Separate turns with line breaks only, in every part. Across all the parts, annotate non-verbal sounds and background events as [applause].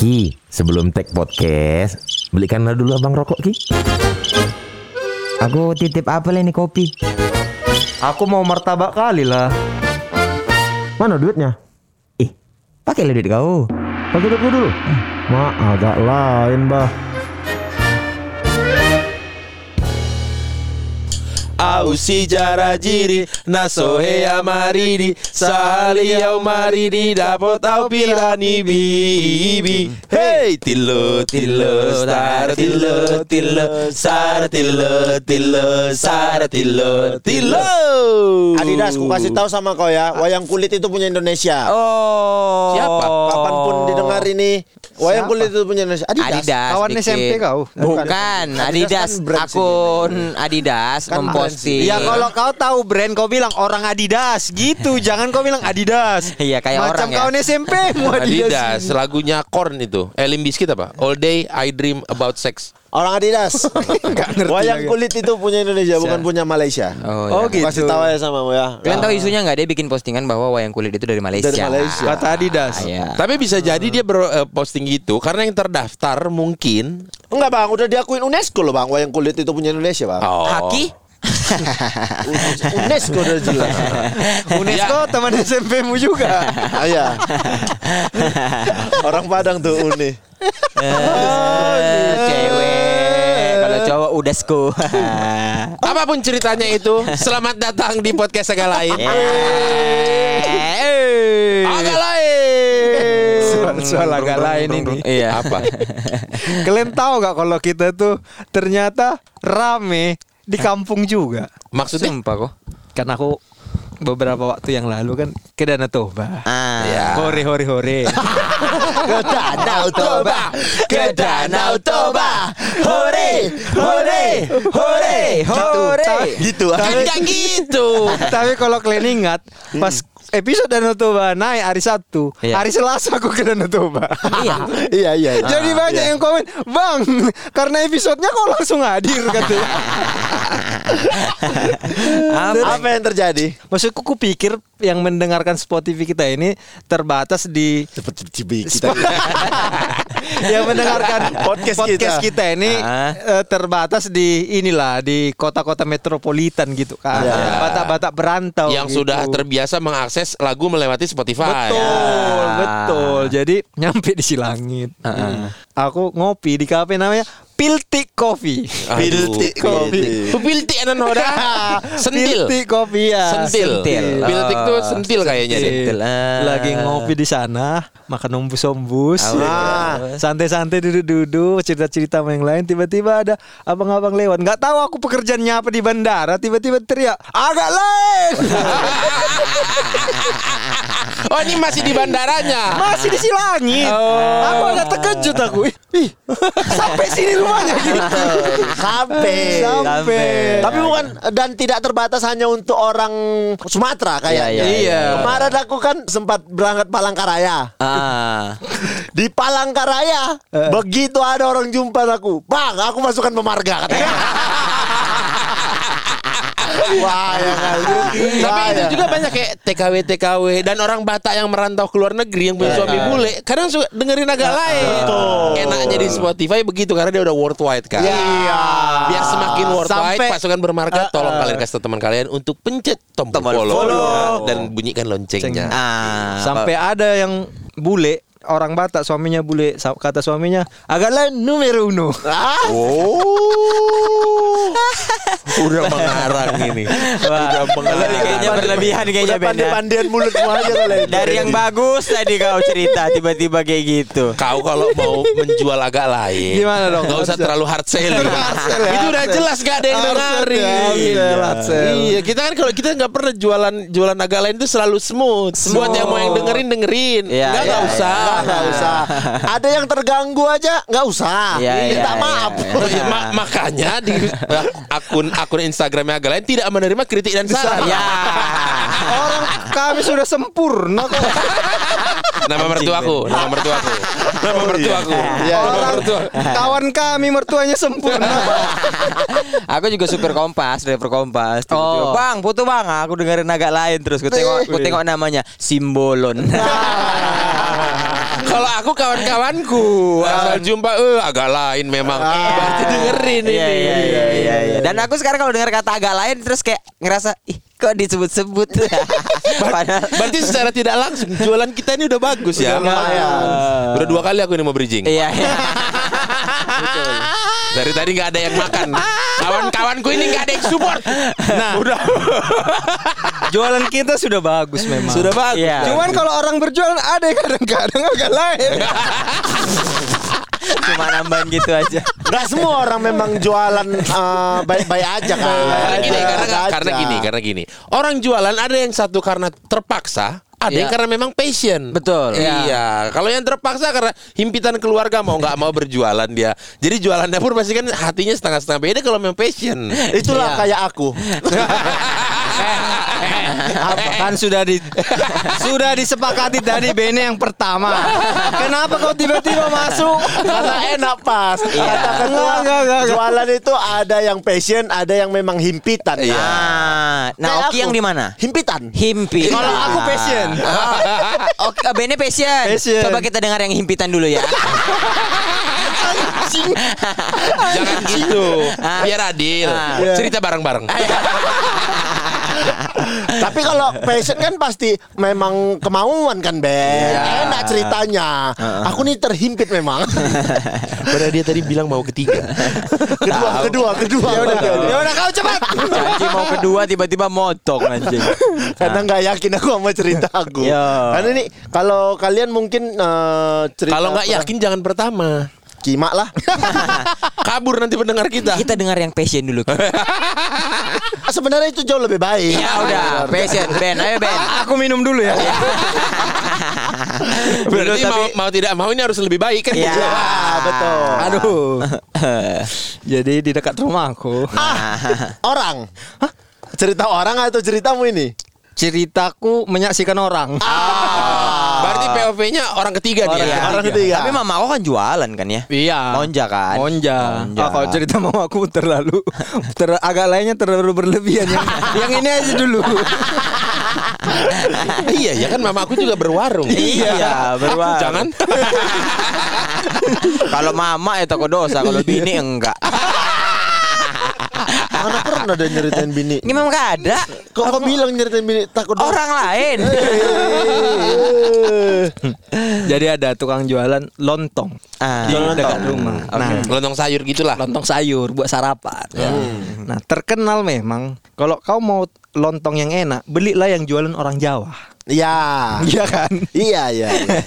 Ki, sebelum tag podcast, belikanlah dulu abang rokok Ki.
Aku titip apa ini kopi?
Aku mau martabak kali lah.
Mana duitnya?
Ih, pakai duit kau.
Pakai duit gua dulu. Ma, agak lain bah.
Ausi jarajiri nasohe amaridi sali au maridi dapat au pilani bibi hey tilo tilo star tilo tilo sar tilo tilo sar tilo tilo
Adidas, ku kasih tahu sama kau ya, wayang kulit itu punya Indonesia.
Oh.
Siapa?
Kapan pun didengar ini, wayang kulit itu punya Indonesia. Adidas.
Adidas.
Kawan. SMP kau?
Bukan,
Adidas
Adidas.
kan brand
akun Adidas
Kan
memposting.
Ya kalau kau tahu brand kau bilang orang Adidas gitu, [laughs] jangan kau bilang Adidas.
Iya, kayak
Macam
orang ya.
kawan SMP [laughs] mau Adidas.
Adidas lagunya Korn itu Elim Biscuit apa All Day I Dream About Sex
Orang Adidas. [laughs]
ngerti
wayang
lagi.
kulit itu punya Indonesia, bukan punya Malaysia.
Oh,
Oh,
iya.
gitu.
Kasih tahu ya sama mu ya.
Kalian tahu isunya nggak? Dia bikin postingan bahwa wayang kulit itu dari Malaysia.
Dari Malaysia.
Kata Adidas.
Ah, iya.
Tapi bisa jadi dia berposting gitu karena yang terdaftar mungkin
Enggak bang, udah diakuin UNESCO loh bang, wayang kulit itu punya Indonesia bang.
oh.
Haki? [laughs]
UNESCO udah jelas.
UNESCO teman SMP mu juga.
Ah, [laughs] Iya. Orang Padang tuh Uni.
Eh, Cewek. Kalau cowok udah. [laughs] Apa
pun ceritanya itu, selamat datang di podcast agak lain.
Eh.
Agak lain.
Soal-soal agak lain ini.
Iya.
Apa?
Kalian tahu gak kalau kita tuh ternyata rame di kampung juga.
Maksudnya?
Sumpah kok.
Karena aku beberapa waktu yang lalu kan ke Danau Toba.
Ah.
Ya.
Hore hore hore.
Ke Danau [laughs] Toba, ke Danau Toba. Hore, hore, hore,
hore.
Gitu.
Kan nggak gitu. [laughs]
Tapi kalau kalian ingat pas episode Danau Toba naik hari Sabtu,
Iya.
hari Selasa aku ke Danau Toba.
Iya. [laughs]
Iya iya. iya.
Jadi banyak yang komen, Bang, karena episodenya kok langsung hadir katanya. [laughs]
Apa yang terjadi?
Maksudku kupikir yang mendengarkan Spotify kita ini terbatas di
Seperti cibi kita. [laughs]
yang mendengarkan
Podcast [laughs]
podcast,
kita.
kita. ini
Ah.
eh, terbatas di inilah di kota-kota metropolitan gitu kan.
Ya.
Batak-batak berantau
Yang
gitu.
sudah terbiasa mengakses lagu melewati Spotify.
Betul,
Ya.
betul. Jadi [laughs] nyampe di Silangit. Hmm. Aku ngopi di kafe namanya Piltik Coffee.
Piltik kopi.
Piltik anan hoda. [laughs] Sentil.
Piltik Coffee ya.
Sentil.
Sentil.
Piltik tuh sentil kayaknya deh.
Sentil. Ah.
Lagi ngopi di sana, makan ombus-ombus.
Ah.
Santai-santai duduk-duduk, cerita-cerita sama yang lain. Tiba-tiba ada abang-abang lewat. Nggak tahu aku pekerjaannya apa di bandara. Tiba-tiba teriak, agak lain. [laughs]
Oh ini masih di bandaranya.
Masih di Silangit.
Oh.
Aku agak terkejut aku. Ih, sampai sini rumahnya [laughs] gitu.
Sampai.
Sampai.
Tapi bukan dan tidak terbatas hanya untuk orang Sumatera kayaknya.
Iya, iya,
iya.
Kemarin aku kan sempat berangkat Palangkaraya.
Ah. [laughs]
Di Palangkaraya, begitu ada orang jumpa aku, bang, aku masukkan pemarga katanya. [laughs] Wah, ya kali.
Tapi itu
ya.
juga banyak kayak TKW TKW dan orang Batak yang merantau ke luar negeri yang punya suami bule kadang suka dengerin agak lain. Enaknya di Spotify begitu karena dia udah worldwide kan.
Iya.
Biar semakin worldwide
Sampai-
pasukan bermarga tolong kalian kasih teman kalian untuk pencet tombol, follow, dan bunyikan loncengnya.
Ah.
Sampai ada yang bule orang Batak suaminya bule kata suaminya agak lain numero uno
Ah,
Oh. [laughs] Udah mengarang ini.
Wah,
mengarang.
kayaknya berlebihan kayaknya
udah
beda.
pandai-pandian mulutmu aja kali.
Dari yang bagus tadi kau cerita tiba-tiba kayak gitu.
Kau kalau mau menjual agak lain
Gimana dong?
Gak usah terlalu hard selling
sell ya,
Itu
hard
udah jelas gak ada yang
ya, sell, hard sell.
Iya kita kan kalau kita nggak pernah jualan Jualan agak lain itu selalu smooth, Buat yang mau yang dengerin dengerin
Iya,
Nggak
iya,
nggak
iya.
Usah
Nggak, usah. [laughs] Ada yang terganggu aja, nggak usah.
Iya, iya,
Minta
iya.
maaf.
Oh, iya, ma- makanya di akun akun Instagramnya agak lain tidak menerima kritik dan saran.
Ya. [laughs]
orang kami sudah sempurna kok [laughs]
Nama mertuaku, nama mertuaku, nama mertuaku,
Iya,
nama
orang
mertua.
kawan kami mertuanya sempurna
Aku juga super kompas, driver kompas. Tiba-tiba,
Oh.
Bang, foto bang. Aku dengerin agak lain terus. Ku tengok, ku tengok namanya Simbolon.
Kalau aku kawan-kawanku asal jumpa eh agak lain memang. Berarti dengerin
Iya
ini.
iya iya iya. iya. Dan aku sekarang kalau dengar kata agak lain terus kayak ngerasa ih kok disebut-sebut. [laughs]
Berarti secara tidak langsung jualan kita ini udah bagus ya.
Udah lumayan.
Udah dua kali aku ini mau bridging.
Iya iya. [laughs]
Dari tadi nggak ada yang makan. Kawan-kawanku ini nggak ada yang support.
Nah,
Udah.
jualan kita sudah bagus memang.
Sudah bagus.
Iya.
Cuman kalau orang berjualan ada yang kadang-kadang agak lain. [laughs]
Cuma nambahin gitu aja.
Gak semua orang memang jualan eh, baik-baik aja kan.
Karena gini, karena, karena gini, karena gini. Orang jualan ada yang satu karena terpaksa, ada yang
Iya.
karena memang passion.
Betul.
Iya. Kalau yang terpaksa karena himpitan keluarga mau nggak mau berjualan dia. Jadi jualannya pun pasti kan hatinya setengah-setengah beda kalau memang passion.
Itulah kayak aku. [laughs]
Apa kan sudah di sudah disepakati tadi Bene yang pertama. Kenapa kau tiba-tiba masuk?
Karena enak pas.
Iya.
Kata ketua
Enggak, enggak, enggak, enggak.
jualan itu ada yang passion, ada yang memang himpitan.
Iya.
Ah, nah
Kayak
Oki yang di mana?
Himpitan.
Himpi.
Kalau aku passion.
Oke, Bene passion.
Passion.
Coba kita dengar yang himpitan dulu ya.
Jangan gitu. Biar adil.
Ah.
Cerita bareng-bareng.
Tapi kalau passion kan pasti memang kemauan kan Ben.
Iya.
Enak ceritanya. Aku nih terhimpit memang.
Padahal dia tadi bilang mau ketiga.
kedua, kedua, kedua. Ya udah,
Ya udah kau cepat.
Janji mau kedua tiba-tiba motong anjing.
Karena nggak yakin aku sama cerita aku.
Iya.
Karena ini kalau kalian mungkin eh, cerita
Kalau nggak yakin jangan pertama.
Kimak lah. [laughs]
Kabur nanti pendengar kita.
Kita dengar yang passion dulu. [laughs]
Sebenarnya itu jauh lebih baik.
Ya udah, passion Ben. Ayo Ben.
Aku minum dulu ya. [laughs]
Berarti mau, mau tidak mau ini harus lebih baik kan?
Iya.
Ah, betul.
Aduh. Jadi di dekat rumahku.
Orang. Hah? Cerita orang atau ceritamu ini?
Ceritaku menyaksikan orang.
Berarti POV-nya orang ketiga
Orang
dia.
ketiga.
Orang ketiga.
Tapi mama aku kan jualan kan ya?
Iya.
Monja kan?
Monja.
Monja.
Ah, kalau cerita mama aku terlalu [laughs] ter, agak lainnya terlalu berlebihan yang, [laughs] yang ini aja dulu. [laughs]
iya ya kan mama aku juga berwarung.
Iya, berwarung.
Jangan.
Kalau mama ya toko dosa, kalau bini enggak.
Mana pernah ada nyeritain bini?
Ini memang gak ada.
Kok kau bilang nyeritain bini takut?
Orang lain. [laughs]
Jadi ada tukang jualan lontong
Ah.
di
Lontong.
dekat rumah. Nah,
Lontong sayur gitulah.
lontong sayur buat sarapan. Nah, terkenal memang kalau kau mau lontong yang enak, belilah yang jualan orang Jawa.
Iya.
Iya kan?
Iya, iya. iya.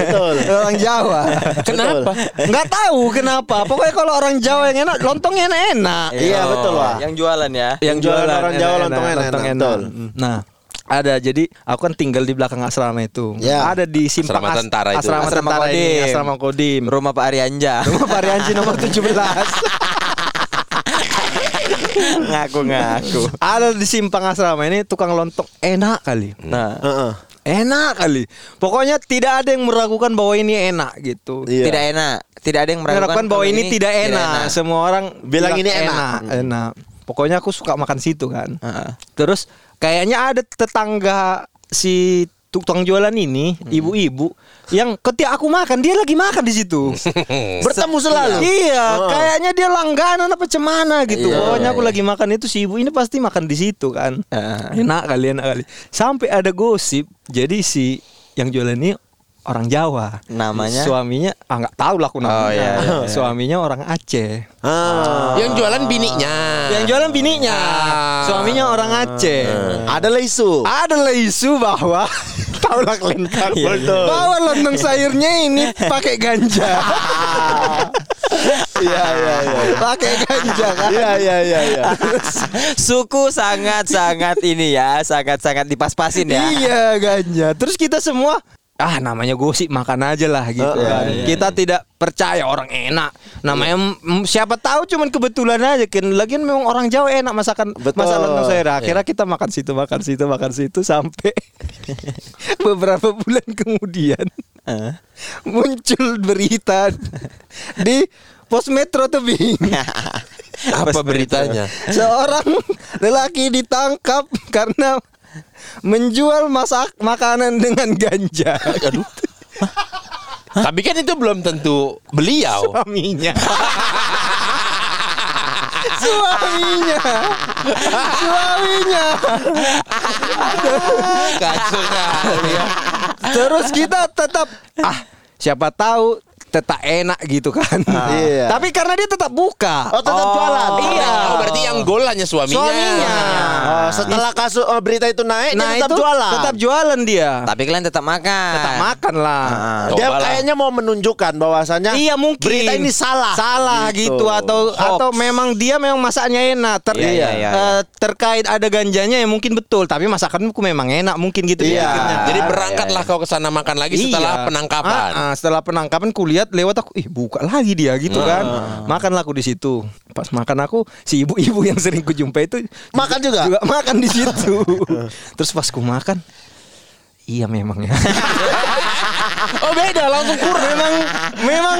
Betul.
Orang Jawa.
Kenapa?
Nggak tahu kenapa. Pokoknya kalau orang Jawa yang enak, lontongnya enak-enak.
Iya, betul, Wak.
Yang jualan ya.
Yang
Jualan
jualan
orang Jawa lontong enak,
lontong
enak,
enak.
betul.
Nah, ada jadi aku kan tinggal di belakang asrama itu.
Ya.
Ada di simpang
Asrama
as-
tentara itu.
Asrama,
Asrama
tentara ini,
Kodim.
asrama Kodim.
Rumah Pak Arianja.
Rumah Pak Rianji nomor 17. [laughs]
Ngaku-ngaku.
ada di simpang asrama ini tukang lontong enak kali.
Nah,
Heeh.
Enak kali. Pokoknya tidak ada yang meragukan bahwa ini enak gitu.
Iya.
tidak enak. Tidak ada yang meragukan
Meragukan bahwa
kalau
ini, tidak enak. Semua orang
Bilang ini enak.
Enak. Pokoknya aku suka makan situ kan.
Heeh.
Terus kayaknya ada tetangga si tukang jualan ini, ibu-ibu yang ketika aku makan dia lagi makan di situ. [laughs]
Bertemu selalu.
iya,
Oh.
kayaknya dia langganan apa cemana gitu.
Iya,
Pokoknya
iya,
aku lagi makan itu si ibu ini pasti makan di situ kan.
Heeh.
Enak kali, enak kali. Sampai ada gosip, jadi si yang jualan ini orang Jawa.
Namanya?
Suaminya ah nggak tahu lah aku namanya.
Oh, iya, iya, iya.
Suaminya orang Aceh.
Ah.
Yang jualan bininya.
Yang jualan bininya.
Ah.
Suaminya orang Aceh.
Ada isu.
Ada isu bahwa [laughs] tahu lah kalian kan
Betul.
bahwa lontong sayurnya ini pakai ganja. [laughs]
Iya, iya, iya.
pakai ganja kan.
Iya, iya, iya, iya.
Suku sangat-sangat ini ya, sangat-sangat dipas-pasin ya.
Iya ganja. Terus kita semua ah namanya gosip makan aja lah gitu
Heeh,
kan.
iya,
kita tidak percaya orang enak. Namanya mm, siapa tahu cuman kebetulan aja kan. Lagian memang orang Jawa enak masakan
Betul.
masakan sayur. Akhirnya kita makan situ makan situ makan situ sampai [laughs] beberapa bulan kemudian muncul berita di pos metro tebing. [laughs]
Apa beritanya?
Seorang lelaki ditangkap karena menjual masak makanan dengan ganja.
Aduh. Tapi kan itu belum tentu beliau.
Suaminya. Suaminya. Suaminya.
Kacau kali ya.
Terus kita tetap ah siapa tahu tetap enak gitu kan.
Iya.
Tapi karena dia tetap buka.
Oh, tetap jualan.
Iya.
Oh berarti yang gol hanya suaminya.
Suaminya.
Oh, setelah kasus oh, berita itu naik
Nah
dia tetap
itu
jualan.
tetap jualan dia.
Tapi kalian tetap makan.
Tetap makan lah.
Dia
Cobalah.
kayaknya mau menunjukkan bahwasanya
Iya mungkin
berita ini salah.
Salah gitu,
Gitu.
atau
Hoax.
atau memang dia memang masaknya enak. Ter-
Iya, iya, iya,
eh, terkait ada ganjanya ya mungkin betul, tapi masakanku memang enak mungkin gitu
Iya.
Jadi berangkatlah kau ke sana makan lagi setelah
Iya.
penangkapan.
Ah, ah, setelah penangkapan kulihat lewat aku, ih buka lagi dia gitu kan. Makanlah aku di situ. Pas makan aku si ibu-ibu [laughs] yang sering kujumpai itu
Makan juga?
juga makan di situ. [laughs] Terus pas ku makan Iya memang ya. [laughs]
Oh beda langsung kurang.
memang memang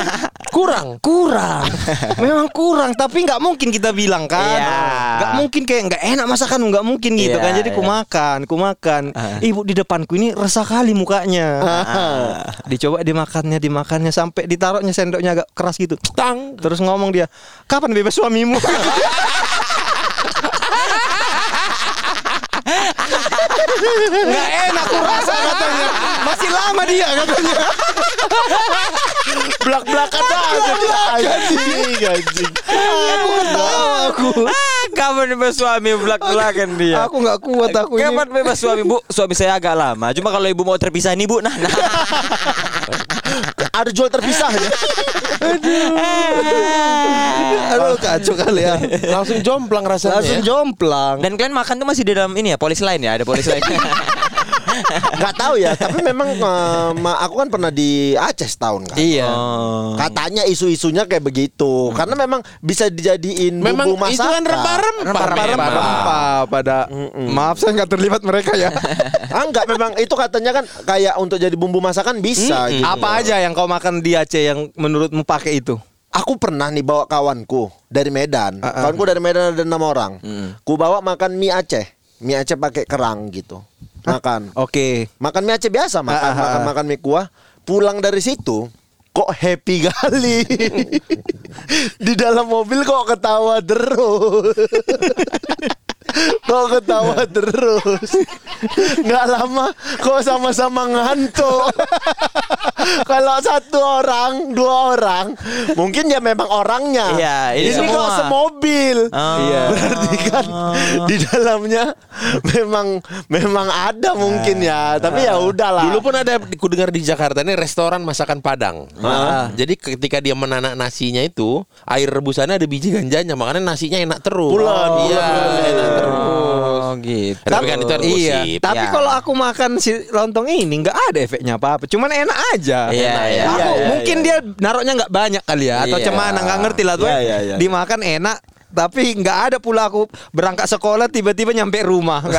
Kurang.
kurang. [laughs] memang kurang, tapi nggak mungkin kita bilang kan.
Iya.
Nggak mungkin kayak nggak enak masakan nggak mungkin gitu
Iya,
kan. Jadi ku
iya.
makan, ku makan. Ibu di depanku ini resah kali mukanya. [laughs] Dicoba dimakannya, dimakannya sampai ditaruhnya sendoknya agak keras gitu.
Tang.
Terus ngomong dia, "Kapan bebas suamimu?" [laughs] Nggak enak ku rasa katanya. Masih lama dia katanya.
Belak-belakan aja. Anjing, anjing.
Aku ketawa aku.
Kapan bebas suami belak-belakan dia.
Aku nggak kuat aku ini.
Kapan bebas suami bu? Suami saya agak lama. Cuma kalau ibu mau terpisah nih bu, nah, nah. [laughs]
Ada jual terpisah ya.
Aduh kacau kali ya.
Langsung jomplang rasanya.
Langsung
ya.
jomplang.
Dan kalian makan tuh masih di dalam ini ya, polis lain ya, ada polis lain. [laughs]
Gak tahu ya, tapi memang ma- aku kan pernah di Aceh setahun kan.
Iya.
Katanya isu-isunya kayak begitu. Karena memang bisa dijadiin
Memang
bumbu
itu
masakan.
kan rempah-rempah.
Rempah-rempah pada Maaf saya nggak terlibat mereka ya. [laughs]
Ah, enggak memang itu katanya kan kayak untuk jadi bumbu masakan bisa gitu.
Apa aja yang kau makan di Aceh yang menurutmu pakai itu?
Aku pernah nih bawa kawanku dari Medan. Kawanku dari Medan ada enam orang. Ku bawa makan mie Aceh. Mie Aceh pakai kerang gitu. Makan.
Oke.
Makan mie Aceh biasa, makan makan makan mie kuah. Pulang dari situ kok happy [laughs] kali. [laughs] Di dalam mobil kok ketawa terus. [laughs] kok ketawa terus. Nggak lama kok sama-sama ngantuk. Kalau satu orang, dua orang, mungkin ya memang orangnya.
Iya, ini
ini kok
semua.
semobil.
Oh.
Iya.
Berarti kan di dalamnya memang memang ada mungkin ya, tapi ya udahlah.
Dulu pun ada ku dengar di Jakarta ini restoran masakan Padang. Nah, jadi ketika dia menanak nasinya itu, air rebusannya ada biji ganjanya, makanya nasinya enak terus.
Bulan,
Iya, enak terus.
Oh gitu.
Tapi kan itu
Iya.
gosip.
Tapi
Ya.
kalau aku makan si lontong ini nggak ada efeknya apa-apa. Cuman enak aja.
Iya,
Enak.
iya,
Aku
iya,
mungkin dia naruhnya nggak banyak kali ya atau
Iya.
cemana nggak ngerti lah tuh.
Iya, iya, iya.
Dimakan enak. Tapi nggak ada pula aku berangkat sekolah tiba-tiba nyampe rumah. [laughs]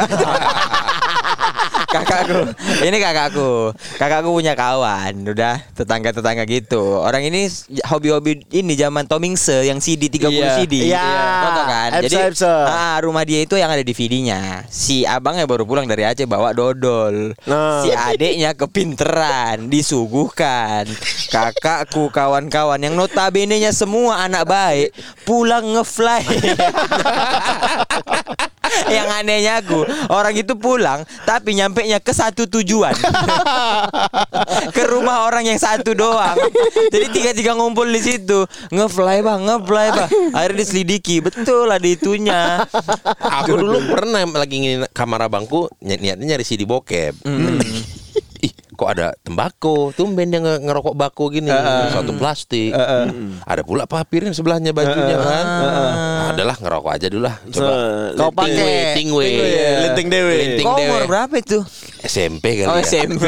Kakakku. Ini kakakku. Kakakku punya kawan udah tetangga tetangga gitu. Orang ini hobi-hobi ini zaman Tomingse yang CD 30
Iya.
CD
Iya.
Foto kan?
Epsa,
jadi
Epsa.
ah, rumah dia itu yang ada DVD-nya si abangnya baru pulang dari Aceh bawa dodol.
Nah.
si adiknya kepinteran disuguhkan. Kakakku kawan-kawan yang notabene nya semua anak baik pulang ngefly [laughs] [laughs] yang anehnya aku orang itu pulang tapi nyampe nya ke satu tujuan. [laughs] Ke rumah orang yang satu doang. Jadi tiga tiga ngumpul di situ. Ngefly bang ngefly bang. Akhirnya diselidiki. Betul ada itunya.
Aku dulu pernah lagi ingin kamar abangku ny- niatnya nyari CD bokep. Ih, [laughs] kok ada tembakau? Tumben dia nge- ngerokok bako gini, satu plastik. Ada pula papirnya sebelahnya bajunya kan. Adalah ngerokok aja dulu lah. Coba.
Kau pakai
tingwe.
Linting dewe.
Linting
Kau
dewe.
umur berapa itu
SMP kali
oh
ya.
SMP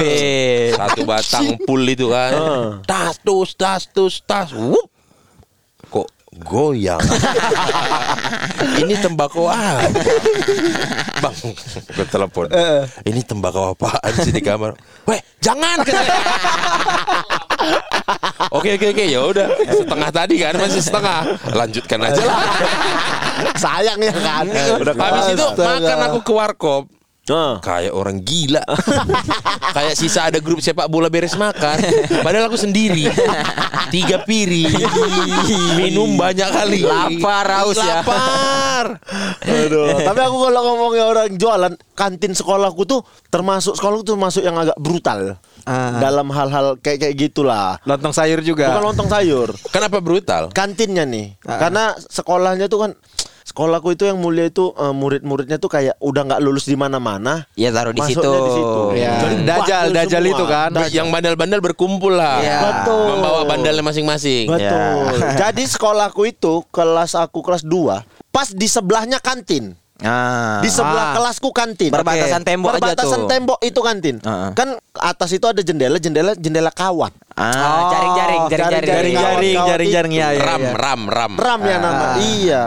Satu batang [laughs] pul itu kan. Tas tus tas tus tas. Wup. Goyang. [laughs] Ini tembakau apa? Bang, gue telepon. Ini tembakau apaan sih di kamar? Weh, jangan. Oke oke oke ya udah setengah tadi kan masih setengah lanjutkan aja lah.
Sayang ya kan. Udah
Habis itu makan aku ke warkop
Ah.
Kayak orang gila [laughs] Kayak sisa ada grup sepak bola beres makan Padahal aku sendiri Tiga piring Minum banyak kali
Lapar, haus ya.
Lapar
Aduh. Tapi aku kalau ngomongnya orang jualan kantin sekolahku tuh termasuk sekolahku tuh masuk yang agak brutal
Ah.
dalam hal-hal kayak kayak gitulah.
Lontong sayur juga.
Bukan lontong sayur,
Kenapa brutal?
kantinnya nih.
Ah.
Karena sekolahnya tuh kan sekolahku itu yang mulia itu eh, murid-muridnya tuh kayak udah nggak lulus di mana-mana.
Ya taruh di situ.
di situ.
Ya.
Jadi
Dajal, dajal
semua.
itu kan.
Dajal.
Yang bandel-bandel berkumpul lah
Iya.
Betul.
Membawa bandalnya masing-masing
Betul. [laughs] Jadi sekolahku itu kelas aku kelas 2 pas di sebelahnya kantin.
Ah.
Di sebelah
Ah.
kelasku kantin.
Berbatasan tembok aja
Berbatasan
tuh.
tembok itu kantin.
Heeh.
Kan atas itu ada jendela, jendela jendela kawat.
Ah, jaring-jaring,
Oh,
jaring-jaring.
jaring-jaring.
Jaring-jaring, jaring-jaring ya, ya,
Ram,
ya.
ram, ram
Ram ya nama.
Ah.
Iya.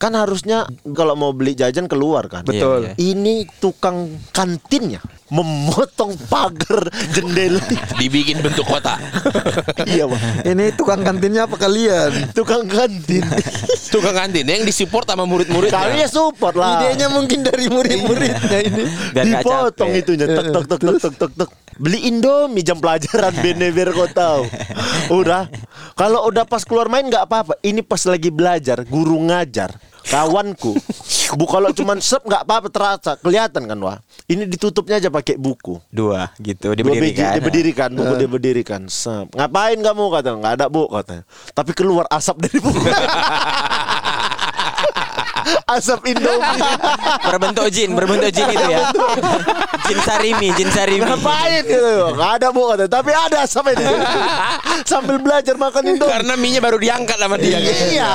Kan harusnya kalau mau beli jajan keluar kan.
Betul.
Iya,
Ini tukang kantinnya memotong pagar jendela. [laughs]
Dibikin bentuk kotak
iya, Bang.
Ini tukang kantinnya apa kalian?
Tukang kantin. [laughs]
Tukang kantin yang disupport sama murid-murid
Kalian support lah.
Idenya mungkin dari murid-muridnya ini.
Biar
Dipotong itunya tek tek tek tek tek tek tek. Beli Indomie jam pelajaran [laughs] bene biar kau tahu. Udah. Kalau udah pas keluar main nggak apa-apa. Ini pas lagi belajar, guru ngajar. Kawanku. Bu kalau cuman sep nggak apa-apa terasa kelihatan kan wah. Ini ditutupnya aja pakai buku.
Dua gitu
Dua biji
diberdirikan.
diberdirikan, buku diberdirikan. Sep. Ngapain kamu kata? Nggak ada bu katanya. Tapi keluar asap dari buku. [laughs] asap Indomie.
berbentuk jin, berbentuk jin itu ya. jin sarimi, jin sarimi.
Ngapain gitu? Gak ada bu kata. Tapi ada sampai di sambil belajar makan Indomie.
Karena minyak baru diangkat sama dia
Iya.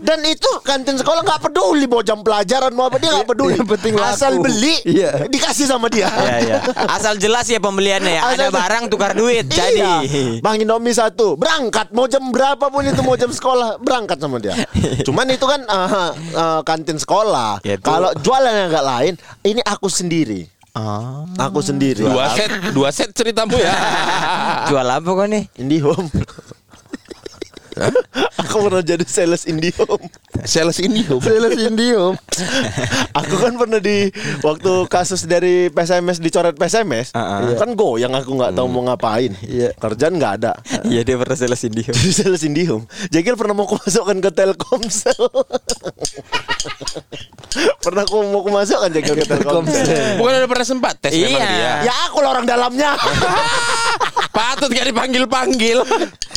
Dan itu kantin sekolah nggak peduli mau jam pelajaran mau apa dia nggak peduli.
Yang penting laku.
Asal beli
Iya.
dikasih sama dia.
Ya, ya. Asal jelas ya pembeliannya ya. Ada
Asal-
barang tukar duit. Jadi.
Iya. Bang Indomie satu berangkat mau jam berapa pun itu mau jam sekolah berangkat sama dia. [laughs] Cuman itu kan ah, kantin sekolah.
Ya, itu.
Kalau jualan yang agak lain, ini aku sendiri.
Oh.
Aku sendiri.
Dua set Dua set ceritamu ya [laughs]
Jual apa kok nih?
Indihome. [laughs] aku pernah jadi sales Indihome.
Sales ini
Sales Indium.
Aku kan pernah di waktu kasus dari PSMS dicoret PSMS,
Ah,
kan goyang aku nggak tahu mau ngapain.
Iya.
Kerjaan nggak ada.
Iya dia pernah sales Indio.
Jadi [laughs] sales Indihome. Jekil pernah mau kumasukkan ke Telkomsel. [laughs] pernah aku mau kumasukkan Jekil ke Telkomsel.
Bukan ada pernah sempat tes memang
Iya.
dia
Ya aku lah orang dalamnya. [laughs]
Patut gak dipanggil-panggil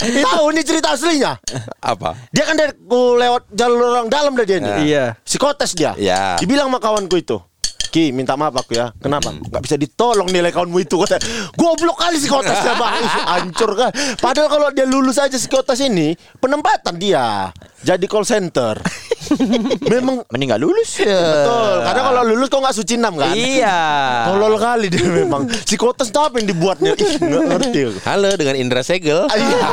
Tahu ini cerita aslinya.
Apa?
Dia kan dari ku lewat jalur orang dalam dah dia nih.
Iya.
Psikotes dia.
Ya.
Dibilang sama kawanku itu. Ki, minta maaf aku ya. Kenapa? Gak bisa ditolong nilai kawanmu itu kata. Goblok kali psikotesnya bang. Hancur kan. Padahal kalau dia lulus aja psikotes ini, penempatan dia. Jadi call center. [laughs] Memang
Mending gak lulus ya.
betul. Karena kalau lulus kok nggak suci enam kan?
Iya.
Tolol kali dia memang. Psikotes tuh apa yang dibuatnya? Ih, ngerti.
Halo dengan Indra Segel
Ah, Iya.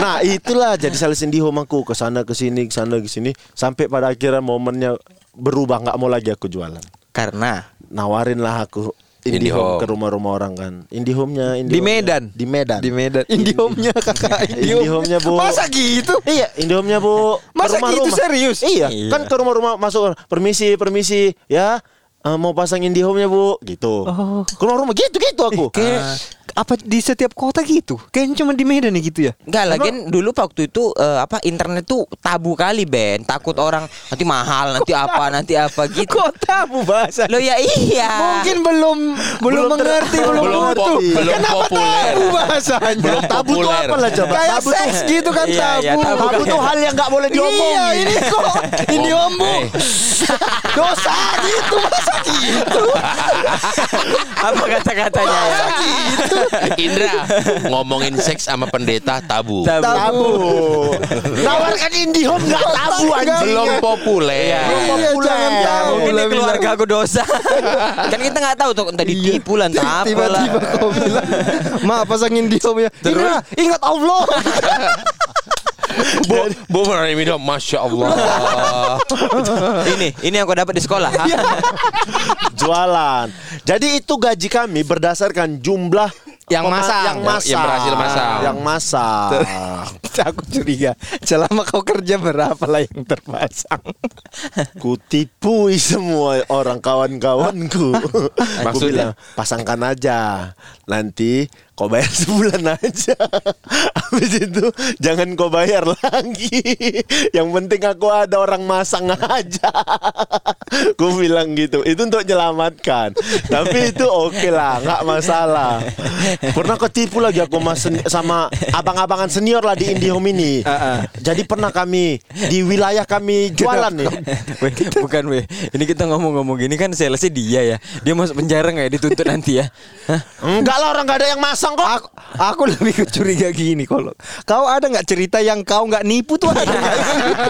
Nah itulah jadi sales IndiHome aku ke sana ke sini ke sana ke sini sampai pada akhirnya momennya berubah nggak mau lagi aku jualan.
Karena
Nawarin lah aku IndiHome
IndiHome.
ke rumah-rumah orang kan. IndiHome-nya
Di Medan.
Di Medan.
Di Medan. Indiumnya kakak Indium.
Indihome-nya, Bu.
Masa gitu?
Iya, Indihome-nya Bu.
Masa gitu
rumah-rumah.
serius?
Iya,
Iya.
kan ke rumah-rumah masuk permisi, permisi, ya. Eh, mau pasang IndiHome-nya, Bu, gitu.
Oh.
Ke rumah-rumah gitu-gitu aku.
Kayak apa di setiap kota gitu? Kayaknya cuma di Medan ya gitu ya?
Enggak lagi dulu waktu itu eh, apa internet tuh tabu kali Ben takut orang nanti mahal nanti apa nanti apa [laughs] gitu
Kok tabu bahasa?
lo ya iya
Mungkin belum belum,
Belum
mengerti, belum,
belum
mengerti.
pop- belum
Kenapa
populer.
tabu [laughs] bahasanya?
Belum
Tabu tuh apa lah coba?
Kayak
Tabu tuh
seks gitu kan
Iya,
tabu.
iya, tabu
Tabu tuh hal yang nggak boleh diomongin.
Iya, ini kok [laughs] ini ombu.
eh.
Dosa gitu masa gitu.
apa kata-katanya ya
Indra ngomongin seks sama pendeta tabu
tabu,
Tabu. Nawarkan IndiHome nggak tabu anjing.
belum populer
Belum
Iya,
populer.
jangan tahu.
mungkin di
Bilang-
keluarga aku dosa kan kita nggak tahu tuh entah ditipu lah entah apa lah
Tiba-tiba kau bilang, "Ma, pasangin diomnya." Indra, ingat Allah. [laughs]
Bu, bu pernah minum, masya Allah. [laughs]
ini ini yang kau dapat di sekolah ha?
Jualan. Jadi itu gaji kami berdasarkan jumlah
Yang masang.
yang
Yang-
masang,
yang berhasil masang.
yang masang. [laughs]
Aku curiga Selama kau kerja berapa lah yang terpasang [laughs]
Kutipui semua orang kawan-kawanku.
Maksudnya?
bilang, pasangkan aja. Nanti kau bayar sebulan aja. [laughs] Habis itu jangan kau bayar lagi. [laughs] Yang penting aku ada orang masang aja. [laughs] Ku bilang gitu. Itu untuk menyelamatkan. Tapi itu oke lah, nggak masalah. Pernah ketipu lagi aku mas sama abang-abangan senior lah di Indihome ini. Jadi pernah kami di wilayah kami jualan nih.
Bukan weh. Ini kita ngomong-ngomong gini kan salesnya dia ya. Dia masuk penjara nggak ya dituntut nanti ya? Hah?
Enggak lah orang nggak ada yang masang kok.
Aku, aku lebih curiga gini kalau kau ada nggak cerita yang kau nggak nipu tuh ada nggak?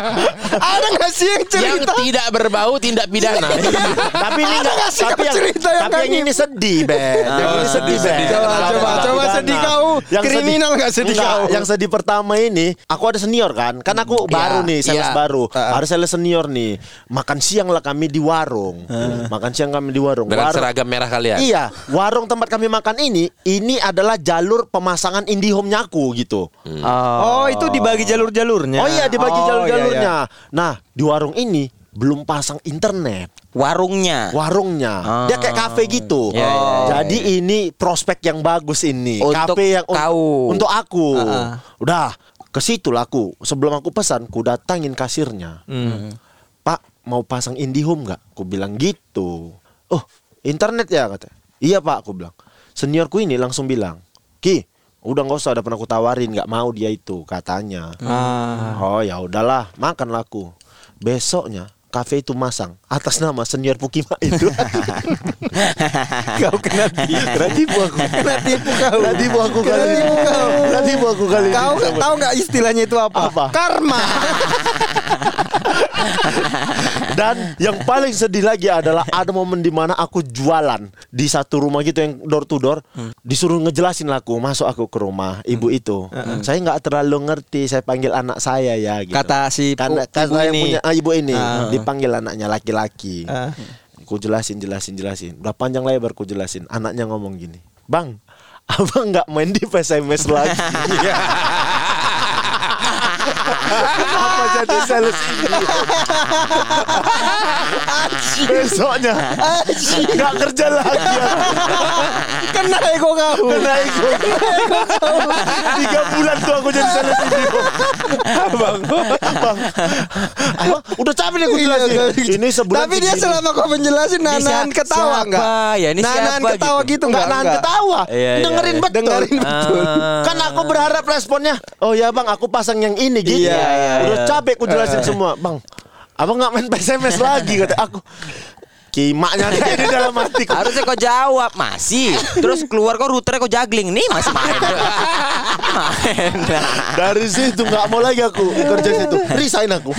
[laughs] ada nggak sih yang
Yang
cerita?
tidak berbau tindak pidana. [laughs]
tapi ini
nggak sih
tapi yang,
cerita yang
tapi yang ini sedih, Bet. [laughs] Yang ini sedih,
sedih. Coba, coba, coba sedih kau. Kriminal nggak sedih
Enggak,
kau?
Yang sedih pertama ini, aku ada senior kan. Kan aku baru nih, sales
iya.
baru.
Uh-uh.
Ada sales senior nih. Makan siang lah kami di warung. Makan siang kami di warung.
Dengan
Warung-
seragam merah kalian.
Iya, warung tempat kami makan ini, ini adalah jalur pemasangan IndiHome-nya aku gitu.
Oh, itu dibagi jalur-jalurnya.
Oh iya, dibagi
Oh,
jalur-jalurnya.
iya, iya.
Nah, di warung ini belum pasang internet.
Warungnya.
warungnya. Dia kayak kafe gitu.
Ya, ya, ya,
Jadi ini prospek yang bagus ini.
Untuk
kafe yang un-
kau.
untuk aku.
Uh-uh.
Udah, ke situ lah aku. Sebelum aku pesan, ku datangin kasirnya. Pak, mau pasang IndiHome nggak? Ku bilang gitu. Oh, internet ya kata. Iya pak, aku bilang. Seniorku ini langsung bilang, Ki, udah nggak usah, udah pernah aku tawarin, nggak mau dia itu katanya.
Ah.
Oh ya udahlah, makan laku. Besoknya kafe itu masang atas nama senior Pukima itu. [laughs]
Kau kena tipu
aku.
Tipu kau.
Tipu aku kali ini.
tipu kau.
Tipu aku kali ini.
Kau tahu nggak istilahnya itu apa?
Apa?
Karma. [laughs]
Dan yang paling sedih lagi adalah ada momen di mana aku jualan di satu rumah gitu yang door to door, disuruh ngejelasin aku masuk aku ke rumah ibu itu. Saya nggak terlalu ngerti, saya panggil anak saya ya. Gitu.
Kata si
karena
pu-
karena
ibu
yang
ini.
punya ah, ibu ini
Ah.
Dipanggil anaknya laki-laki.
Ah.
Ku jelasin jelasin jelasin. Udah panjang lebar ku jelasin. Anaknya ngomong gini, bang, [laughs] abang nggak main di PSMS lagi. [laughs] Kenapa jadi sales ini? Besoknya nggak kerja lagi.
Kena ego kau.
Kena ego. Tiga bulan tuh aku jadi sales ini. Abang, abang, abang, udah capek nih aku jelasin. Ini sebulan.
Tapi dia selama kau menjelasin nanan ketawa enggak?
ya? Ini
nanan ketawa
gitu?
gitu
Enggak
enggak?
nahan ketawa.
Iya, iya,
Dengerin
iya.
betul.
Dengerin betul.
Kan aku berharap responnya, oh ya bang, aku pasang yang ini gitu.
Iya, iya,
Udah
iya.
capek aku jelasin semua, bang. Abang nggak main PSMS lagi kata aku. Kimaknya dia di dalam hatiku.
Harusnya kau jawab masih. Terus keluar kau routernya kau juggling nih masih main. [laughs] main.
Dari situ nggak mau lagi aku kerja situ. Resign aku.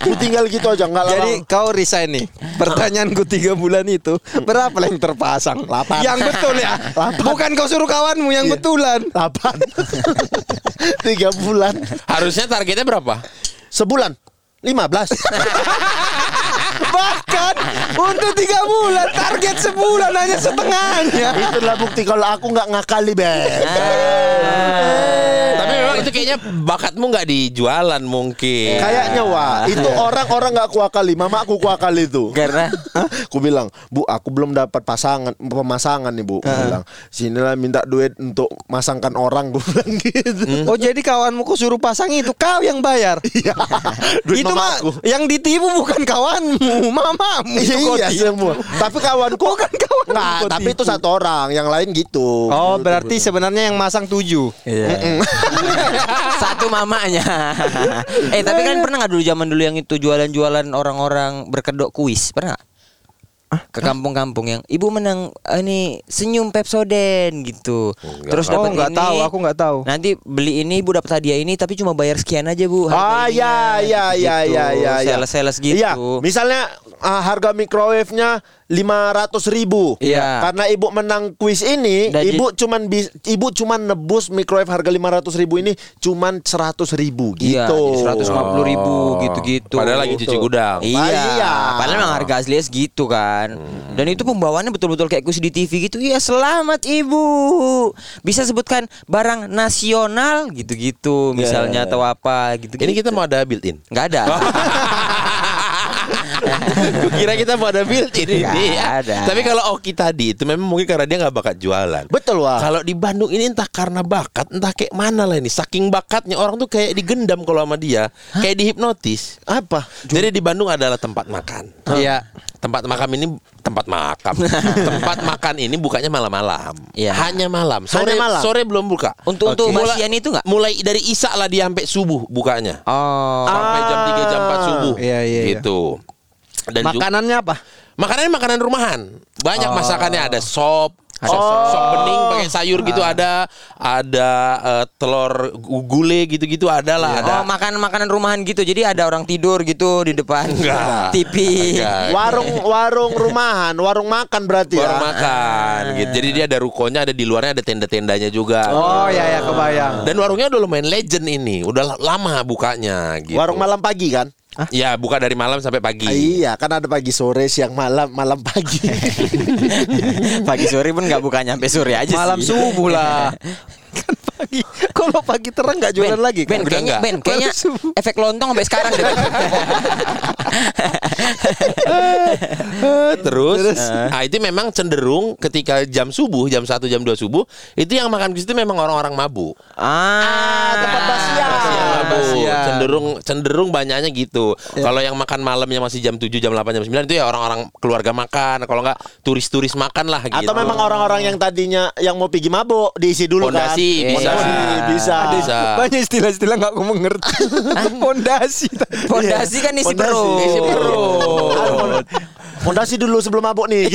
Aku tinggal gitu aja nggak lama.
Jadi kau resign nih. Pertanyaanku tiga bulan itu berapa lah yang terpasang?
Lapan.
Yang betul ya. Bukan kau suruh kawanmu yang
Iya.
betulan.
delapan. Tiga bulan.
Harusnya targetnya berapa?
Sebulan. 15 [laughs]
Bahkan untuk tiga bulan target sebulan hanya setengahnya.
Itulah bukti kalau aku nggak ngakali Ben
memang itu kayaknya bakatmu nggak di jualan mungkin.
Kayaknya wah Itu [laughs] orang-orang nggak kuakali. Mama aku kuakali itu.
Karena?
Aku bilang Bu aku belum dapat pasangan Pemasangan nih bu. Aku bilang Sinilah minta duit Untuk masangkan orang. Gue bilang [laughs] gitu.
Oh jadi kawanmu kau suruh pasang itu? Kau yang bayar. [laughs]
Iya. Duit
itu mah yang ditipu bukan kawanmu, mamamu.
Iya, iya semua. Tapi kawanku
Bukan kawanmu.
Nggak
kau
Tapi itu satu orang Yang lain gitu.
Oh berarti sebenarnya yang masang tujuh.
Iya. Satu mamanya. [laughs] eh tapi kan pernah nggak dulu zaman dulu yang itu jualan-jualan orang-orang berkedok kuis pernah nggak? Ke kampung-kampung yang ibu menang eh, ini senyum Pepsoden gitu. Terus
Oh
dapat
nggak
ini.
tahu, aku nggak tahu.
Nanti beli ini ibu dapat hadiah ini tapi cuma bayar sekian aja bu.
Ah ya ya ya ya ya ya.
Sales-sales gitu.
Iya, misalnya ah, harga microwave-nya 500 ribu.
Iya.
Karena ibu menang kuis ini,
Dan
ibu cuman bis, ibu cuman nebus microwave harga 500 ribu ini cuman 100 ribu
Iya,
gitu.
jadi 150 ribu gitu-gitu.
Padahal lagi cuci gudang.
Iya,
Iya.
padahal memang harga aslinya segitu kan. Dan itu pembawaannya betul-betul kayak kuis di TV gitu. Iya, selamat ibu. Bisa sebutkan barang nasional gitu-gitu, misalnya atau apa gitu.
Ini kita mau ada built-in.
nggak ada. [laughs]
Gue kira kita mau ada
Nggak
ini.
ada.
Tapi kalau Oki tadi itu memang mungkin karena dia nggak bakat jualan.
Betul wah.
Kalau di Bandung ini entah karena bakat, entah kayak mana lah ini. Saking bakatnya orang tuh kayak digendam kalau sama dia, kayak dihipnotis.
Apa?
Jadi di Bandung adalah tempat makan.
Iya.
Tempat makan ini tempat makam. [laughs] tempat makan ini bukanya malam-malam.
Iya.
Hanya malam. Sore
Hanya malam?
sore belum buka.
Untuk untuk
Mulai-
itu nggak?
Mulai dari Isak lah dia sampai subuh bukanya.
Oh.
Sampai jam 3 jam 4 subuh.
Iya, iya, iya.
Gitu. Dan juga-
Makanannya apa?
Makanannya makanan rumahan. Banyak masakannya ada sop, sop,
Oh.
sop bening pakai sayur gitu ada, ada eh, telur gu- gulai gitu-gitu ada lah, ada.
Oh, makan makanan rumahan gitu. Jadi ada orang tidur gitu di depan
Enggak. [laughs]
TV.
Enggak.
Warung warung rumahan, warung makan berarti
Baru
ya.
makan gitu. Jadi dia ada rukonya, ada di luarnya ada tenda-tendanya juga.
Oh ya ya kebayang.
Dan warungnya udah lumayan legend ini, udah lama bukanya gitu.
Warung malam pagi kan?
Ya, buka dari malam sampai pagi.
Iya, kan ada pagi sore, siang malam, malam pagi. [laughs]
Pagi sore pun nggak buka nyampe sore aja
Malam
sih.
subuh lah. [laughs] kan pagi. Kalau pagi terang nggak jualan
Ben,
lagi
Ben,
kan?
Udah
kayaknya,
nggak?
Ben, kayaknya efek lontong sampai sekarang deh. Ben. [laughs]
Terus, nah itu memang cenderung ketika jam subuh, jam 1 jam 2 subuh, itu yang makan situ memang orang-orang mabuk.
ah,
tempat basian.
Basian mabuk.
basian.
Cenderung cenderung banyaknya gitu. Kalau yang makan malamnya masih jam 7, jam 8, jam 9 itu ya orang-orang keluarga makan, kalau enggak turis-turis makan lah gitu.
Atau memang orang-orang yang tadinya yang mau pergi mabuk diisi dulu
Pondasi, bisa.
Pondasi, bisa.
Bisa.
Banyak istilah-istilah nggak aku mengerti. Pondasi.
Pondasi kan isi perut.
Isi perut.
Pondasi dulu sebelum mabuk nih.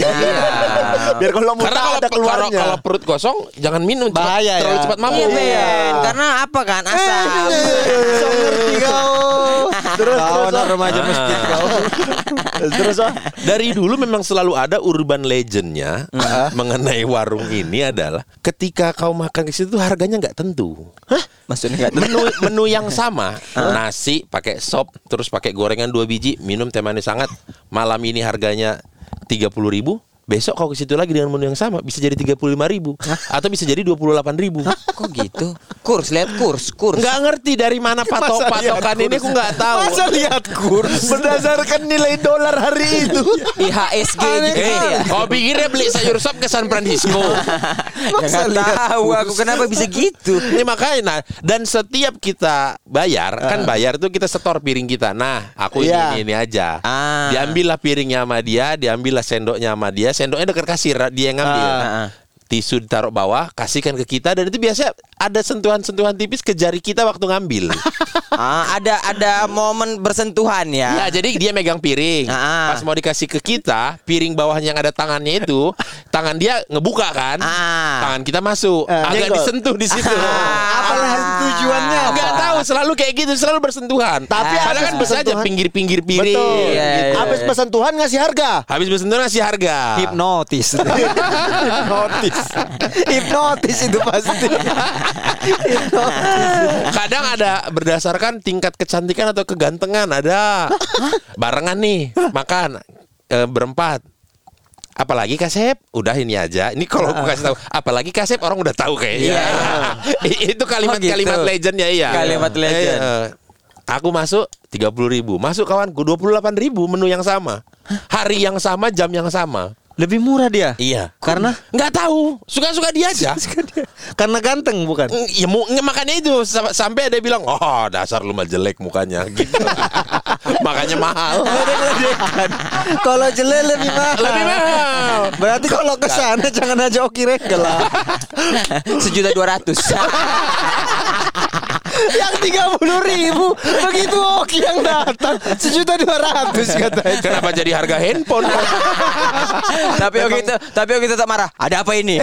Biar kalau muntah
Karena kalau,
ada keluarnya.
kalau perut kosong jangan minum cepat-
Bahaya
terlalu
ya.
cepat mabuk.
Iya, Ben. Karena apa kan? Asam.
Ngerti kau. [laughs]
terus
Kau
terus
anak
ah.
remaja masjid kau. [laughs]
terus ah.
Dari dulu memang selalu ada urban legendnya [laughs] mengenai warung ini adalah ketika kau makan ke situ harganya nggak tentu.
Maksudnya nggak
Menu menu yang sama nasi pakai sop terus pakai gorengan dua biji minum teh manis hangat malam ini harganya tiga puluh ribu. Besok kau ke situ lagi dengan menu yang sama bisa jadi tiga puluh lima ribu atau bisa jadi dua puluh delapan ribu.
Kok gitu? Kurs, lihat kurs, kurs.
Nggak ngerti dari mana patok
Masa
patokan ini aku nggak tahu.
Masa lihat kurs.
Berdasarkan nilai dolar hari itu.
IHSG gitu ya.
Kau pikirnya beli sayur sop ke San Francisco.
Ya nggak tahu aku kenapa bisa gitu.
Ini makanya nah, dan setiap kita bayar kan bayar tuh kita setor piring kita. Nah, aku
Iya.
ini ini aja.
Ah.
Diambillah piringnya sama dia, diambillah sendoknya sama dia. Sendoknya dekat kasir, dia yang ngambil.
Ah.
Tisu ditaruh bawah, kasihkan ke kita dan itu biasanya ada sentuhan-sentuhan tipis ke jari kita waktu ngambil. [laughs]
Ah, ada ada momen bersentuhan ya.
Ya, jadi dia megang piring.
Ah.
Pas mau dikasih ke kita, piring bawahnya yang ada tangannya itu, tangan dia ngebuka kan?
Ah.
Tangan kita masuk.
Eh,
Agak
nyenggol.
disentuh di situ. [laughs]
Apalah tujuannya? apa?
Enggak tahu, selalu kayak gitu, selalu bersentuhan.
Tapi
Padahal
habis
kan bisa aja
bersentuhan-
pinggir-pinggir piring.
Betul.
Iya,
gitu.
iya.
Habis pesan Tuhan ngasih harga.
Habis bersentuhan ngasih harga.
Hipnotis. [laughs] Hipnotis. [laughs] Hipnotis itu pasti. [laughs]
Kadang ada berdasarkan tingkat kecantikan atau kegantengan ada. Barengan nih makan eh, berempat. Apalagi kasep, udah ini aja. Ini kalau aku kasih tahu, apalagi kasep orang udah tahu kayaknya. [laughs] Itu kalimat-kalimat
Oh, gitu.
legendnya iya.
Kalimat legend.
Iya. Aku masuk 30 ribu Masuk kawanku 28 ribu menu yang sama Hari yang sama jam yang sama
Lebih murah dia.
Iya
Karena
nggak tahu Suka-suka dia aja [laughs]
karena ganteng bukan?
Mm, Ya nge- makanya itu Sam- sampai ada bilang oh dasar lu mah jelek mukanya [laughs] gitu. [laughs] makanya mahal.
Kalau jelek lebih mahal.
Lebih mahal.
Berarti kalau ke sana jangan aja oki regel lah.
Sejuta dua ratus.
Yang tiga puluh ribu begitu oki yang datang sejuta dua ratus katanya.
Kenapa jadi harga handphone? [laughs]
tapi oke itu, tapi oke tetap marah. Ada apa ini?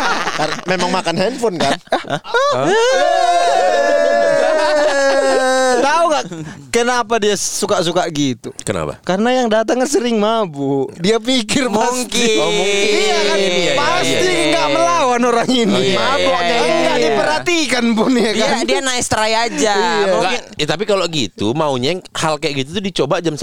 [laughs]
Memang makan handphone kan?
Nggak Kenapa dia suka-suka gitu?
Kenapa?
Karena yang datang kan sering mabuk. Dia pikir
Mungkin.
pasti.
Oh, mungkin.
Iya kan?
Iya, iya,
pasti
iya, iya.
nggak melawan orang ini.
Oh, iya,
Mabuknya
iya, iya,
enggak
iya.
diperhatikan pun ya
Dia
kan.
dia nice try aja. Mungkin
Enggak, ya, tapi kalau gitu maunya yang hal kayak gitu tuh dicoba jam 1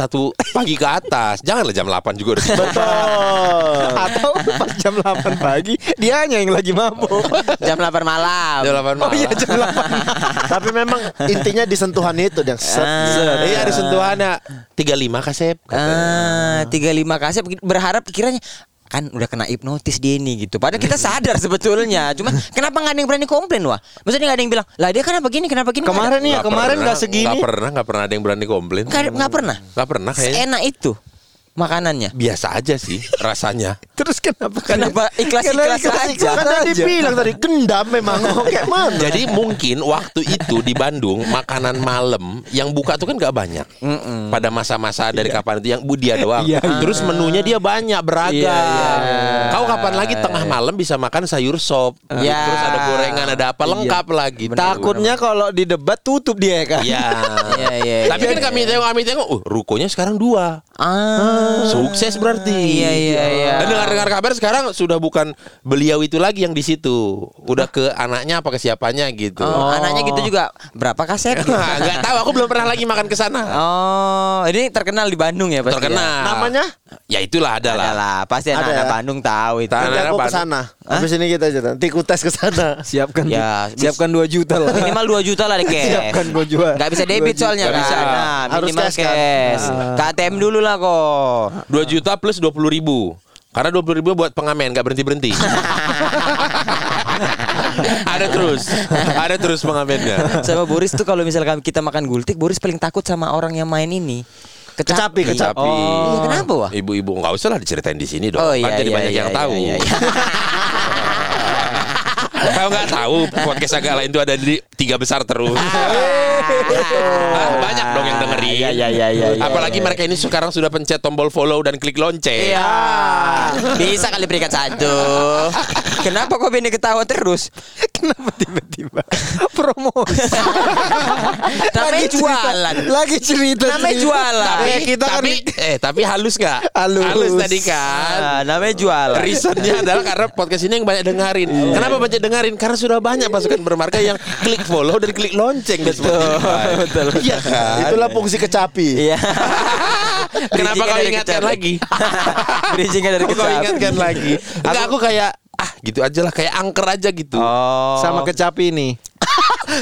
pagi ke atas. Janganlah jam 8 juga udah
Betul.
Atau pas jam 8 pagi dia hanya yang lagi mabuk.
jam 8 malam.
Jam 8 malam.
Oh iya jam 8.
Tapi memang intinya di sentuhan itu yang set, set.
Iya ada sentuhannya 35 kasep.
Ah, 35 kasih berharap kiranya kan udah kena hipnotis dia ini gitu. Padahal kita sadar sebetulnya. Cuman kenapa nggak ada yang berani komplain wah? Maksudnya nggak ada yang bilang, lah dia kenapa gini, kenapa gini?
Kemarin nih ya, kemarin
pernah,
nggak segini.
Nggak pernah, nggak pernah ada yang berani komplain.
nggak pernah.
Nggak pernah kayaknya.
Enak itu makanannya.
Biasa aja sih [laughs] rasanya.
Terus kenapa?
Kenapa ikhlas-ikhlas aja?
Kan tadi bilang tadi gendam memang [laughs] oh, kayak mana?
Jadi mungkin waktu itu di Bandung makanan malam yang buka tuh kan nggak banyak. Pada masa-masa dari kapan itu yang bu dia [laughs] doang.
Iya, iya.
Terus menunya dia banyak beragam.
Iya, iya.
Kau kapan lagi tengah malam bisa makan sayur sop.
Iya.
Terus ada gorengan, ada apa lengkap lagi.
Takutnya kalau di debat tutup dia kan.
Iya.
Iya, iya.
Tapi kan kami tengok kami tengok, uh, rukonya sekarang dua.
Ah.
Sukses berarti.
Iya, iya, iya.
Dan dengar-dengar kabar sekarang sudah bukan beliau itu lagi yang di situ. Udah ke anaknya apa ke siapanya gitu.
Oh, anaknya gitu juga. Berapa kaset? [laughs]
Nah, nggak tahu aku belum pernah lagi makan ke sana.
Oh, ini terkenal di Bandung ya pasti.
Terkenal.
Namanya?
Ya itulah
Ya?
adalah.
Adalah, pasti
Ada
anak-anak
ya?
Bandung tahu itu.
Nanti aku ke sana. Habis ini kita aja tiku tes ke sana. [laughs]
Siapkan
Ya,
siapkan 2 juta lah.
Minimal 2 juta lah deh [laughs] cash.
Siapkan gua jual.
Gak bisa debit
Dua
soalnya kan.
bisa.
Nah,
Harus
minimal
cash kan?
cash. KTM dulu lah kok.
2 juta plus 20 ribu. Karena 20 ribu buat pengamen nggak berhenti berhenti. [laughs] ada terus, ada terus pengamennya.
Sama Boris tuh kalau misalkan kita makan gultik, Boris paling takut sama orang yang main ini.
Kecapi, kecapi.
Oh. Iya, kenapa wah?
Ibu-ibu nggak usah lah diceritain di sini dong.
Oh
Kan
iya
jadi
iya,
banyak
iya,
yang
iya,
tahu.
iya, iya.
Kalau nggak tahu podcast agak lain itu ada di tiga besar terus. [laughs] Ah, banyak dong yang dengerin.
Iya, iya, iya, iya, iya,
Apalagi mereka ini sekarang sudah pencet tombol follow dan klik lonceng.
Iya. Bisa kali berikan satu. Kenapa kok Beni ketawa terus?
Kenapa tiba-tiba promosi? [laughs]
Namanya jualan.
Lagi cerita.
Namanya jualan.
Tapi,
kita kan
tapi eh tapi halus nggak?
Halus.
tadi kan.
Ah, namanya jualan.
Reasonnya adalah karena podcast ini yang banyak dengerin.
Iya.
Kenapa banyak dengerin? Karena sudah banyak pasukan bermarga yang klik follow dan klik lonceng
betul, [laughs] betul.
Iya kan?
Itulah fungsi kecapi.
Iya. [laughs]
Kenapa kau ingatkan
kecapi.
lagi? [laughs]
Bridging-nya dari
Kenapa kau
kecapi.
ingatkan lagi? Enggak aku kayak ah gitu aja lah kayak angker aja gitu.
Oh.
sama kecapi nih.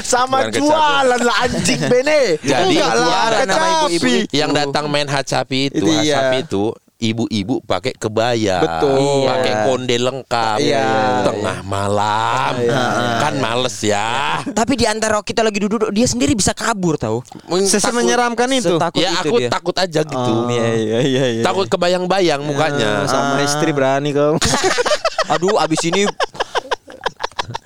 Sama
Bukan kecapi.
jualan lah anjing Bene.
Jadi
jualan
kecapi.
ibu-ibu.
Yang datang main hacapi itu,
Itu iya.
hacapi itu ibu-ibu pakai kebaya,
Betul.
pakai
Iya.
konde lengkap,
Iya.
tengah malam, kan males ya.
Tapi di antara kita lagi duduk, dia sendiri bisa kabur tahu.
Takut-
menyeramkan itu.
Setakut
Ya
itu
aku
dia.
takut aja gitu.
Iya iya iya iya.
Takut kebayang-bayang mukanya.
sama istri berani kau. [laughs]
Aduh, abis ini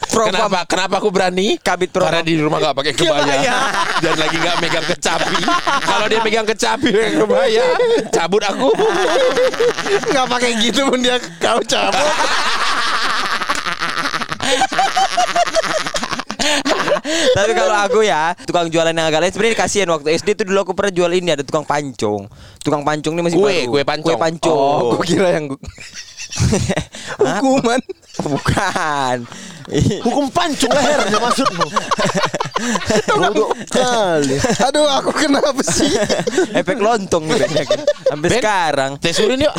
Propam.
Kenapa? Kenapa aku berani?
Kabit propam.
Karena di rumah gak pakai kebaya [laughs] dan lagi gak megang kecapi. Kalau dia megang kecapi megang kebaya, cabut aku. [laughs]
Enggak pakai gitu pun dia kau cabut. [laughs]
Tapi kalau aku ya Tukang jualan yang agak lain Sebenarnya kasihan waktu SD itu dulu aku pernah jual ini Ada tukang pancong Tukang pancong ini masih
Kue,
baru
kue pancong.
Kue pancong
Oh.
Gua kira yang hukuman.
Bukan [laughs]
Hukum pancung lehernya maksudmu. [laughs] Bodoh kali.
Aduh, aku kenapa sih?
Efek lontong nih Ben Sampai sekarang
Tes urin yuk.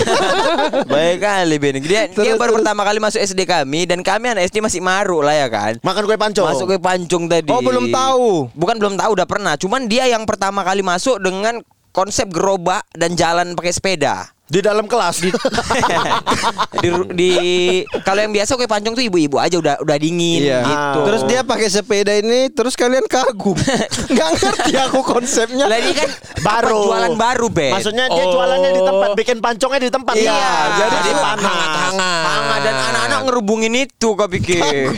[laughs]
Baik kali Ben Dia, dia baru pertama kali masuk SD kami Dan kami anak SD masih maru lah ya kan
Makan kue pancong.
Masuk ke pancong tadi
Oh, belum tahu.
Bukan belum tahu udah pernah Cuman dia yang pertama kali masuk dengan konsep gerobak dan jalan pakai sepeda
di dalam kelas.
di, [laughs] di kalau yang biasa kue pancong tuh ibu-ibu aja udah udah dingin
Iya.
gitu.
Terus dia pakai sepeda ini, terus kalian kagum. [laughs] Nggak ngerti aku konsepnya.
lah ini kan
Baru.
jualan baru Ben.
Maksudnya dia
Oh.
jualannya di tempat, bikin pancongnya di tempat.
Iya,
jadi
jadi
panas.
hangat-hangat.
hangat dan anak-anak ngerubungin itu kau pikir.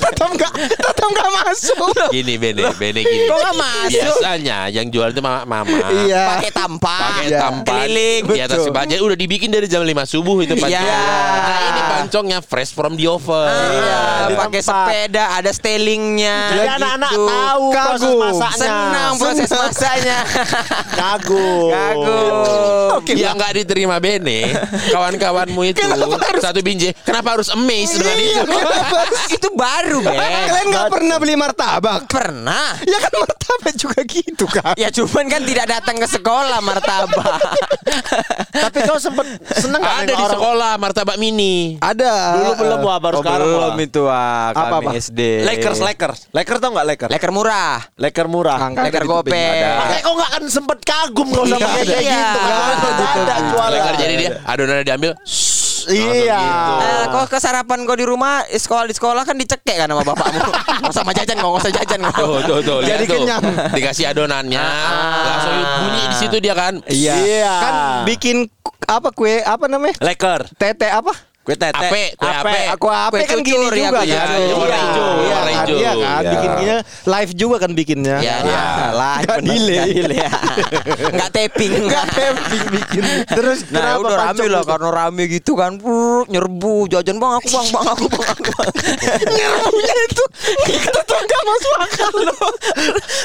tetap [laughs] nggak, tetap nggak masuk.
Gini Bene, Bene gini.
Kok nggak masuk?
Biasanya yang jual itu mama. mama.
Iya.
Pakai tampak,
Pakai
Iya.
tampan
keliling.
di atas Masih banyak udah dibikin dari jam 5 subuh itu pancong.
Iya.
Nah, ini pancongnya fresh from the oven.
Ah,
di
pakai
tempat.
sepeda, ada stelingnya.
Jadi anak-anak
gitu.
tahu proses
Kagum.
masaknya.
Senang proses masaknya. [laughs]
Kagum.
Kagum.
Yang nggak diterima Bene, kawan-kawanmu itu satu binje. Kenapa harus amazed dengan
Iya,
itu?
kenapa harus-
Itu baru, Ben.
Kalian nggak pernah beli martabak?
Pernah.
Ya kan martabak juga gitu kan.
Ya cuman kan tidak datang ke sekolah martabak. [laughs]
Tapi kau sempet seneng nggak
Ada di
orang
sekolah martabak mini.
Ada.
Dulu belum wah baru
Oh,
sekarang
belum
wah.
itu ah,
Apa
kami
apa?
SD.
Lakers, Lakers. Lakers tau nggak Lakers?
Leker murah.
Laker murah.
Angka
Leker
di kuping
gope.
ada.
Makanya kau nggak akan sempet kagum kau sama kayak
Iya.
gitu.
Iya.
Kan ada jualan.
Leker jadi dia adonannya diambil.
Iya.
Eh, kau ke sarapan kau di rumah, eh, sekolah di sekolah kan dicekek kan sama bapakmu. Nggak [laughs] usah sama jajan, nggak usah jajan. kau.
Tuh, tuh, tuh. lihat
Jadi
tuh.
kenyang.
Dikasih adonannya, langsung bunyi di situ dia kan.
Iya.
Iya.
Kan bikin apa kue apa namanya?
Laker.
Tete apa?
Kue tete.
Ape, kue ape.
Aku apa
Kue
kan gini
ya,
juga
kue
kan.
Iya, warna hijau,
Iya
warna
kan,
hijau.
Iya kan,
Iya.
bikinnya live juga kan bikinnya.
Ya,
Iya.
lah.
Nggak delay.
Enggak taping.
Enggak tapping bikin.
Terus
Nah
kenapa
udah rame lah
itu?
karena rame gitu kan Nyerbu jajan bang aku bang bang aku bang aku [laughs]
Nyerbunya itu
Tetap gak masuk akal loh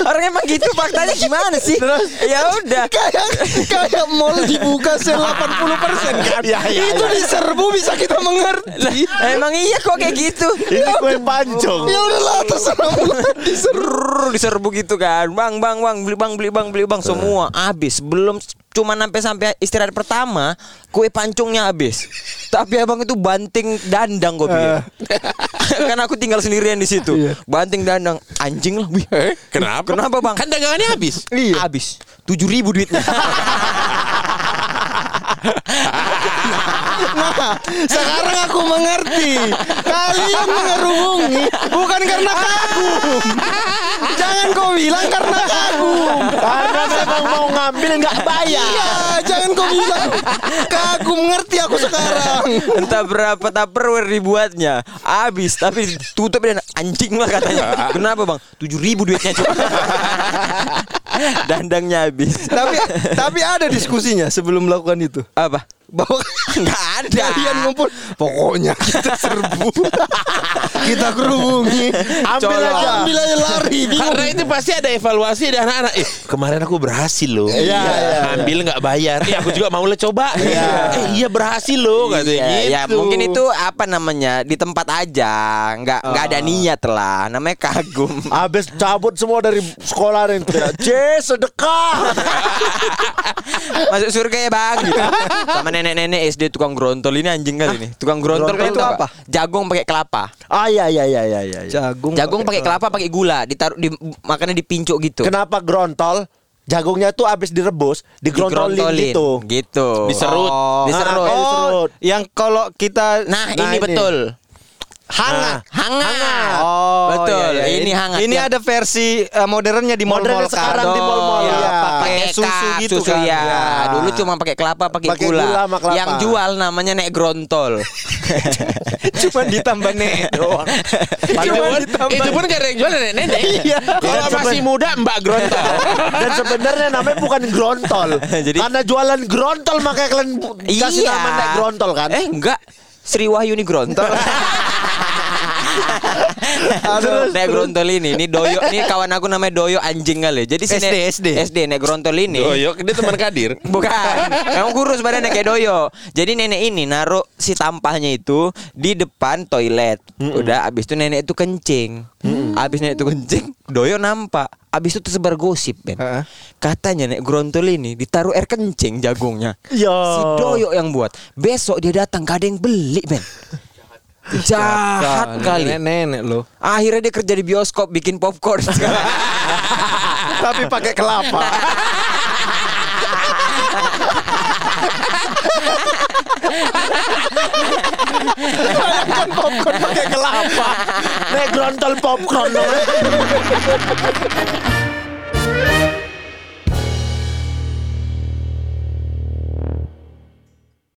Orang emang gitu faktanya gimana sih Ya udah
kayak kayak mall dibuka se 80 persen kan.
Iya, iya,
itu
iya.
diserbu bisa kita mengerti.
Emang iya kok kayak gitu.
Ini kue pancong.
Ya udahlah terserah diserbu.
Diserbu. Gitu kan. Bang bang bang beli bang beli bang beli bang. Semua habis. Belum cuma sampai sampai istirahat pertama kue pancongnya habis. Tapi abang itu banting dandang gue
Eh. [laughs]
kan aku tinggal sendirian di situ. Banting dandang. Anjing lah wih
Eh, kenapa?
kenapa bang?
Kan dagangannya habis.
Iya.
habis. Tujuh ribu duitnya [laughs]
Nah, sekarang aku mengerti. Kalian mengerungi bukan karena kagum. Jangan kau bilang karena kagum.
Karena memang mau ngambil nggak bayar.
Iya, jangan kau bilang kagum. Ngerti aku sekarang.
entah berapa tupperware dibuatnya habis tapi tutup dan anjing lah katanya kenapa bang tujuh ribu duitnya cuma [laughs] dandangnya habis
tapi tapi ada diskusinya sebelum melakukan itu.
apa
Bahwa [laughs]
nggak ada
kalian ngumpul pokoknya kita serbu [laughs] kita kerungi
Ambil
Colok.
aja.
ambil aja lari
Karena itu pasti ada evaluasi dari anak-anak. Eh, kemarin aku berhasil loh.
Iya, iya.
Ambil nggak bayar. Eh, aku juga mau lah coba. Eh, iya berhasil loh katanya
Iya,
gitu.
ya mungkin itu apa namanya di tempat aja nggak nggak ada niat lah namanya kagum
Habis cabut semua dari sekolah dan C sedekah. [laughs]
masuk surga ya bang gitu. sama nenek-nenek SD tukang grontol ini anjing kali nih tukang grontol,
Grontol
kan
itu
tau
apa?
jagung pakai kelapa
Ah iya iya iya iya iya.
jagung
jagung pakai kelapa pakai gula ditaruh di makannya dipincuk gitu
Kenapa grontol? Jagungnya tuh habis direbus, digrontolin
Digrontolin,
gitu.
gitu
Diserut.
diserut
Ah,
oh
diserut.
yang kalau kita
nah,
Nah,
ini
ini.
betul
hangat
hangat
Oh,
betul
iya, iya.
ini hangat
Ini
Yang-
ada versi eh, modernnya di mall-mall
Modernnya sekarang di
kan.
mall-mall,
Iya,
iya.
pakai susu gitu
susu
kan.
ya.
Iya.
Dulu cuma pakai kelapa, pakai gula.
gula sama kelapa.
Yang jual namanya nek grontol. [laughs]
cuma ditambah nek doang. [laughs]
Itu pun, itu pun gak ada yang jual nenek-nenek.
Iya.
Kalau masih muda Mbak Grontol. [laughs]
Dan sebenarnya namanya bukan grontol.
Jadi-
Karena jualan grontol makanya kalian bu- kasih
Iya.
nama naik grontol kan?
Eh enggak. Sri Wahyuni grontol. [laughs] Aduh, nek grontol ini, ini doyo, ini kawan aku namanya Doyo anjing kali. Jadi si
SD, SD.
SD nek grontol ini.
Doyok, dia teman Kadir. [laughs]
Bukan, memang kurus badannya kayak Doyo. Jadi nenek ini naruh si tampahnya itu di depan toilet. Udah, abis itu nenek itu kencing. Abis nenek itu kencing, Doyo nampak. Abis itu tersebar gosip, Ben.
Heeh.
Katanya nek grontol ini ditaruh air kencing jagungnya.
Ya.
Si Doyo yang buat. Besok dia datang gak ada yang beli, Ben. [laughs] Jahat kali.
Nenek-nenek loh.
Akhirnya dia kerja di bioskop bikin popcorn. [laughs]
Tapi pakai kelapa. Bayangkan popcorn pakai kelapa.
Naik grontol popcorn. [laughs]